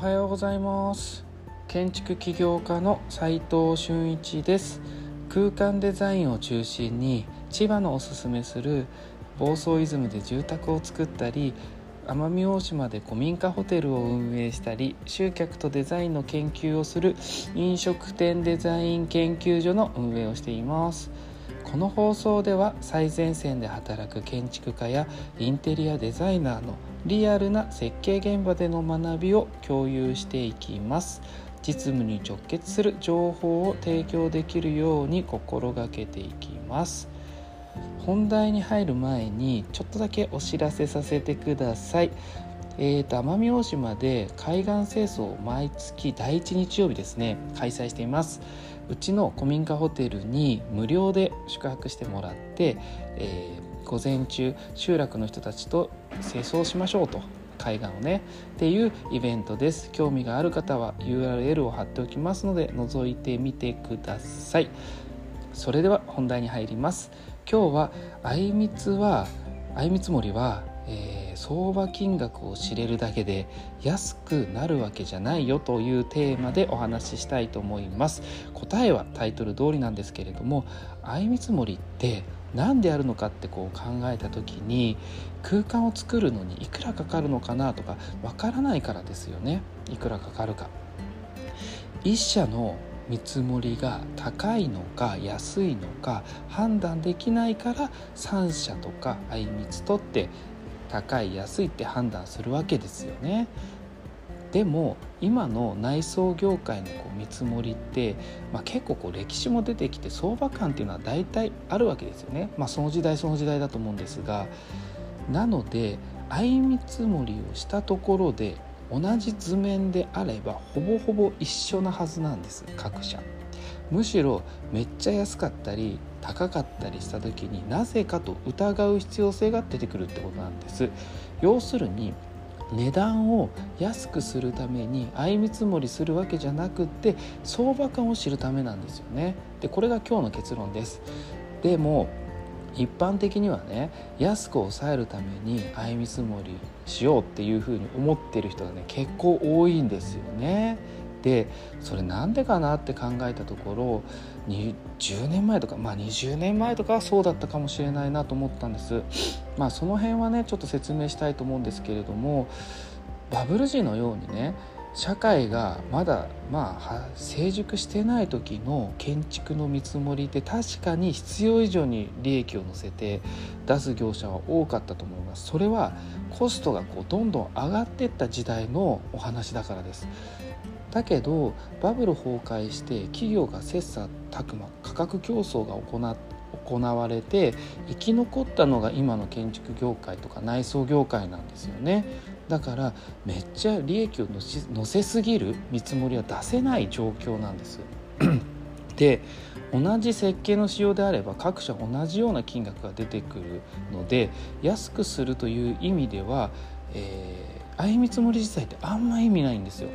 はようございます。建築起業家の斉藤俊一です。空間デザインを中心に千葉のおすすめする房総イズムで住宅を作ったり奄美大島で古民家ホテルを運営したり集客とデザインの研究をする飲食店デザイン研究所の運営をしています。この放送では最前線で働く建築家やインテリアデザイナーのリアルな設計現場での学びを共有していきます。実務に直結する情報を提供できるように心がけていきます。本題に入る前にちょっとだけお知らせさせてください。えーと、奄美大島で海岸清掃を毎月第1日曜日ですね開催しています。うちの古民家ホテルに無料で宿泊してもらって、えー、午前中集落の人たちと清掃しましょうと海岸をねっていうイベントです。興味がある方は URL を貼っておきますので覗いてみてください。それでは本題に入ります。今日はあいみつはあいみつ森は、えー、相場金額を知れるだけで安くなるわけじゃないよというテーマでお話ししたいと思います答えはタイトル通りなんですけれどもあいみつ森って何でやるのかってこう考えた時に空間を作るのにいくらかかるのかなとかわからないからですよねいくらかかるか。一社の見積もりが高いのか安いのか判断できないから3社とか相みつ取って高い安いって判断するわけですよね。でも今の内装業界のこう見積もりって、まあ、結構こう歴史も出てきて相場感っていうのは大体あるわけですよね、まあ、その時代その時代だと思うんですが。なので相見積もりをしたところで同じ図面であればほぼほぼ一緒なはずなんです各社。むしろめっちゃ安かったり高かったりした時になぜかと疑う必要性が出てくるってことなんです。要するに値段を安くするために相見積もりするわけじゃなくって相場感を知るためなんですよね。でこれが今日の結論です。でも一般的にはね安く抑えるために相見積もりしようっていうふうに思ってる人がね結構多いんですよね。でそれなんでかなって考えたところ10年前とかまあ20年前とかはそうだったかもしれないなと思ったんです。まあその辺はねちょっと説明したいと思うんですけれどもバブル時のようにね社会がまだまあ成熟してない時の建築の見積もりって確かに必要以上に利益を乗せて出す業者は多かったと思います。それはコストがこうどんどん上がっていった時代のお話だからです。だけどバブル崩壊して企業が切磋琢磨価格競争が行行われて生き残ったのが今の建築業界とか内装業界なんですよね。だからめっちゃ利益を乗せすぎる見積もりは出せない状況なんです で同じ設計の仕様であれば各社同じような金額が出てくるので安くするという意味では、えー、相見積もり自体ってあんま意味ないんですよ。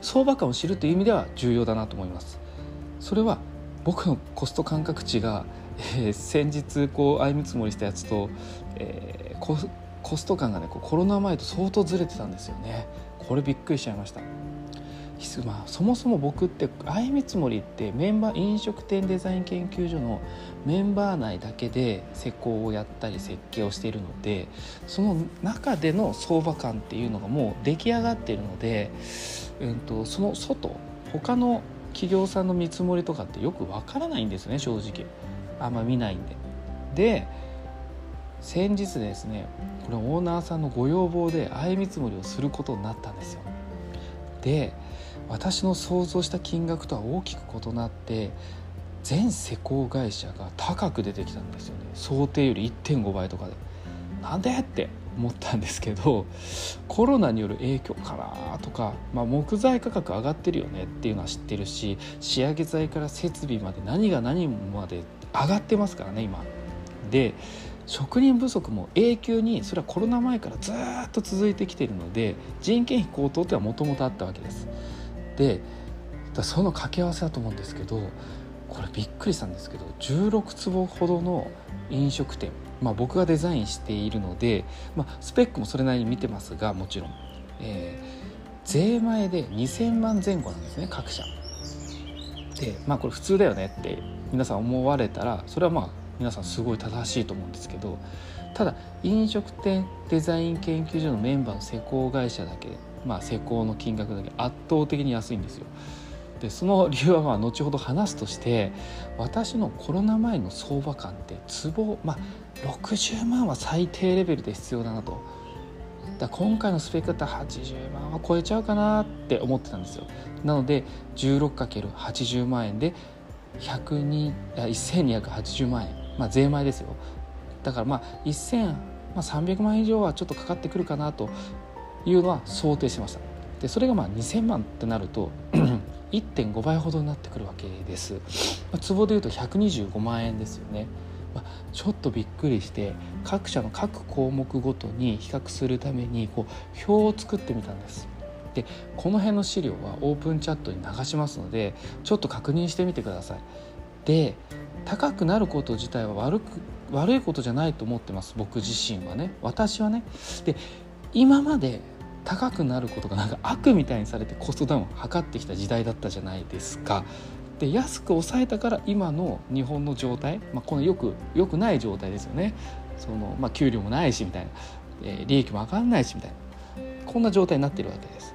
相場感を知るという意味では重要だなと思います。それは僕のコスト感覚値が、えー、先日こう相見積もりしたやつと、えー、ココスト感がねこうコロナ前と相当ずれてたんですよね。これびっくりしちゃいました。まあ、そもそも僕って相見積もりってメンバー飲食店デザイン研究所のメンバー内だけで施工をやったり設計をしているのでその中での相場感っていうのがもう出来上がっているので、うんと、その外他の企業さんの見積もりとかってよくわからないんですね正直あんま見ないんで。で先日ですねこれオーナーさんのご要望で相見積もりをすることになったんですよ。で私の想像した金額とは大きく異なって全施工会社が高く出てきたんですよね想定より1.5倍とかで。なんでって思ったんですけどコロナによる影響かなとか、まあ、木材価格上がってるよねっていうのは知ってるし仕上げ材から設備まで何が何まで上がってますからね今。で職人不足も永久にそれはコロナ前からずっと続いてきているので人件費高騰ってはもともとあったわけです。でその掛け合わせだと思うんですけどこれびっくりしたんですけど16坪ほどの飲食店、まあ、僕がデザインしているので、まあ、スペックもそれなりに見てますがもちろん、え税前で2000万前後なんですね各社。でまあこれ普通だよねって皆さん思われたらそれはまあ皆さんすごい正しいと思うんですけどただ飲食店デザイン研究所のメンバーの施工会社だけまあ施工の金額だけ圧倒的に安いんですよ。でその理由はまあ後ほど話すとして私のコロナ前の相場感って壺、まあ、60万は最低レベルで必要だなと。だ今回のスペックだったら80万は超えちゃうかなって思ってたんですよ。なので 16×80 万円で1280万円。まあ税前ですよ。だからまあ1300万以上はちょっとかかってくるかなというのは想定してました。でそれがまあ2000万ってなると1.5倍ほどになってくるわけです、まあ、壺でいうと125万円ですよね、まあ、ちょっとびっくりして各社の各項目ごとに比較するためにこう表を作ってみたんです。でこの辺の資料はオープンチャットに流しますのでちょっと確認してみてください。で高くなること自体は悪く悪いことじゃないと思ってます。僕自身はね。私はね。で今まで高くなることがなんか悪みたいにされてコストダウンを図ってきた時代だったじゃないですか。で安く抑えたから今の日本の状態、まあ、このよくよくない状態ですよねその、まあ、給料もないしみたいな、えー、利益も上がらないしみたいなこんな状態になってるわけです。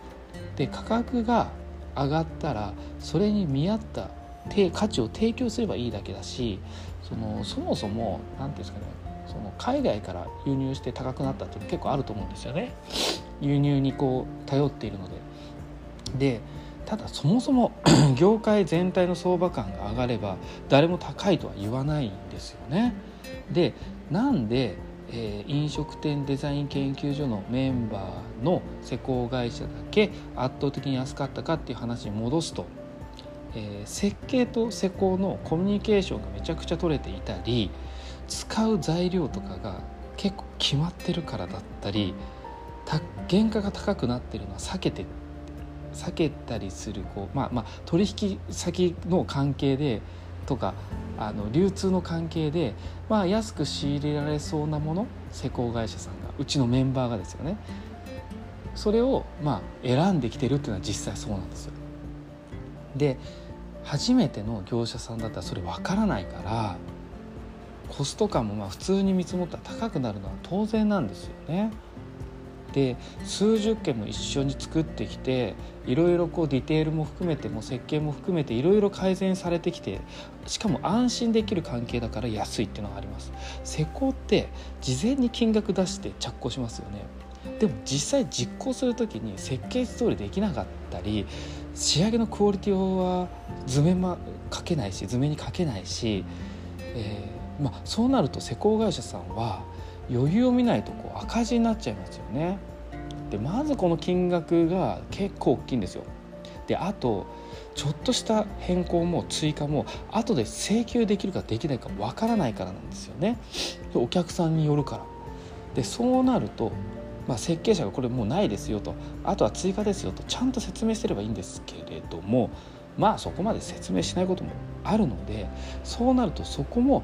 で価格が上がったらそれに見合った価値を提供すればいいだけだしそのそもそも何ていうんですかねその海外から輸入して高くなったって結構あると思うんですよね。輸入にこう頼っているのででただそもそも 業界全体の相場感が上がれば誰も高いとは言わないんですよね。でなんで、えー、飲食店デザイン研究所のメンバーの施工会社だけ圧倒的に安かったかっていう話に戻すと、えー、設計と施工のコミュニケーションがめちゃくちゃ取れていたり使う材料とかが結構決まってるからだったり原価が高くなってるのは避けて避けたりするこう、まあ、まあ取引先の関係でとかあの流通の関係で、まあ、安く仕入れられそうなもの施工会社さんがうちのメンバーがですよねそれをまあ選んできてるっていうのは実際そうなんですよ。で初めての業者さんだったらそれ分からないからコスト感もまあ普通に見積もったら高くなるのは当然なんですよね。で数十件も一緒に作ってきていろいろこうディテールも含めても設計も含めていろいろ改善されてきてしかも安心できる関係だから安いっていうのがあります。施工って事前に金額出して着工しますよね。でも実際実行する時に設計図通りできなかったり仕上げのクオリティは図面も書けないし図面に書けないし、えーまあ、そうなると施工会社さんは余裕を見ないとこ赤字になっちゃいますよね。でまずこの金額が結構大きいんですよ。であとちょっとした変更も追加も後で請求できるかできないかわからないからなんですよね。お客さんによるから。でそうなると、まあ、設計者がこれもうないですよとあとは追加ですよとちゃんと説明すればいいんですけれどもまあそこまで説明しないこともあるのでそうなるとそこも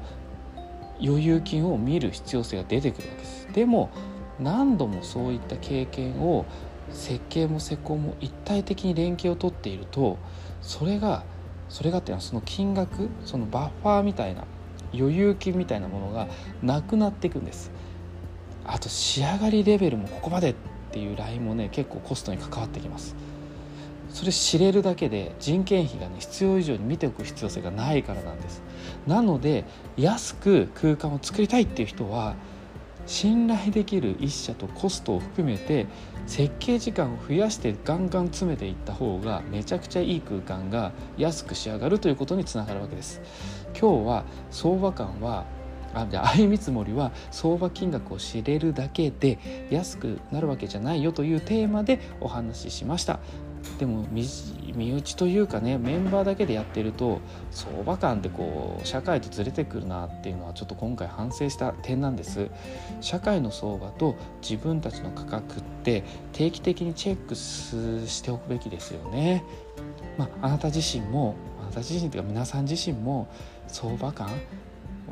余裕金を見る必要性が出てくるわけです。でも何度もそういった経験を設計も施工も一体的に連携を取っているとそれがそれがっていうのはその金額そのバッファーみたいな余裕金みたいなものがなくなっていくんです。あと仕上がりレベルもここまでっていうラインもね結構コストに関わってきます。それ知れるだけで人件費がね必要以上に見ておく必要性がないからなんです。なので安く空間を作りたいっていう人は信頼できる一社とコストを含めて設計時間を増やしてガンガン詰めていった方がめちゃくちゃいい空間が安く仕上がるということにつながるわけです。今日は相場感はあで相見積もりは相場金額を知れるだけで安くなるわけじゃないよというテーマでお話ししました。でも身内というかねメンバーだけでやってると相場感ってこう社会とずれてくるなっていうのはちょっと今回反省した点なんです。社会の相場と自分たちの価格って定期的にチェックしておくべきですよね、まあ、あなた自身もあなた自身というか皆さん自身も相場感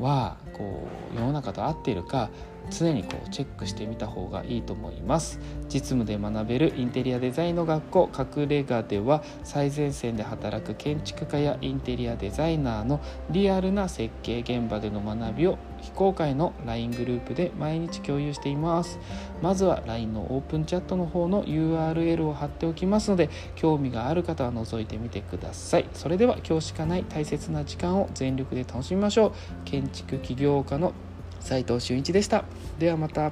はこう世の中と合っているか常にこうチェックしてみた方がいいと思います。実務で学べるインテリアデザインの学校隠れ家では最前線で働く建築家やインテリアデザイナーのリアルな設計現場での学びを非公開の LINE グループで毎日共有しています。まずは LINE のオープンチャットの方の URL を貼っておきますので興味がある方は覗いてみてください。それでは今日しかない大切な時間を全力で楽しみましょう。建築起業家の斉藤俊一でした。ではまた。